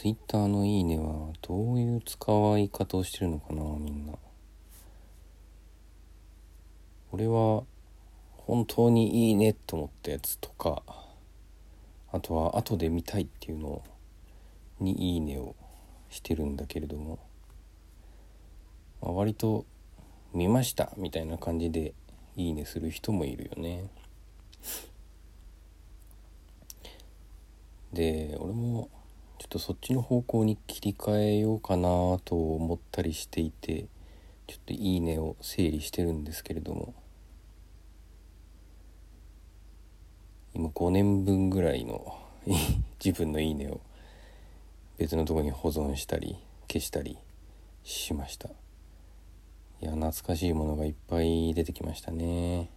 Twitter のいいねはどういう使い方をしてるのかなみんな。俺は本当にいいねと思ったやつとかあとは後で見たいっていうのにいいねをしてるんだけれども、まあ、割と見ましたみたいな感じでいいねする人もいるよね。で俺もちょっとそっちの方向に切り替えようかなと思ったりしていてちょっといいねを整理してるんですけれども。今5年分ぐらいの 自分のいいねを別のとこに保存したり消したりしました。いや懐かしいものがいっぱい出てきましたね。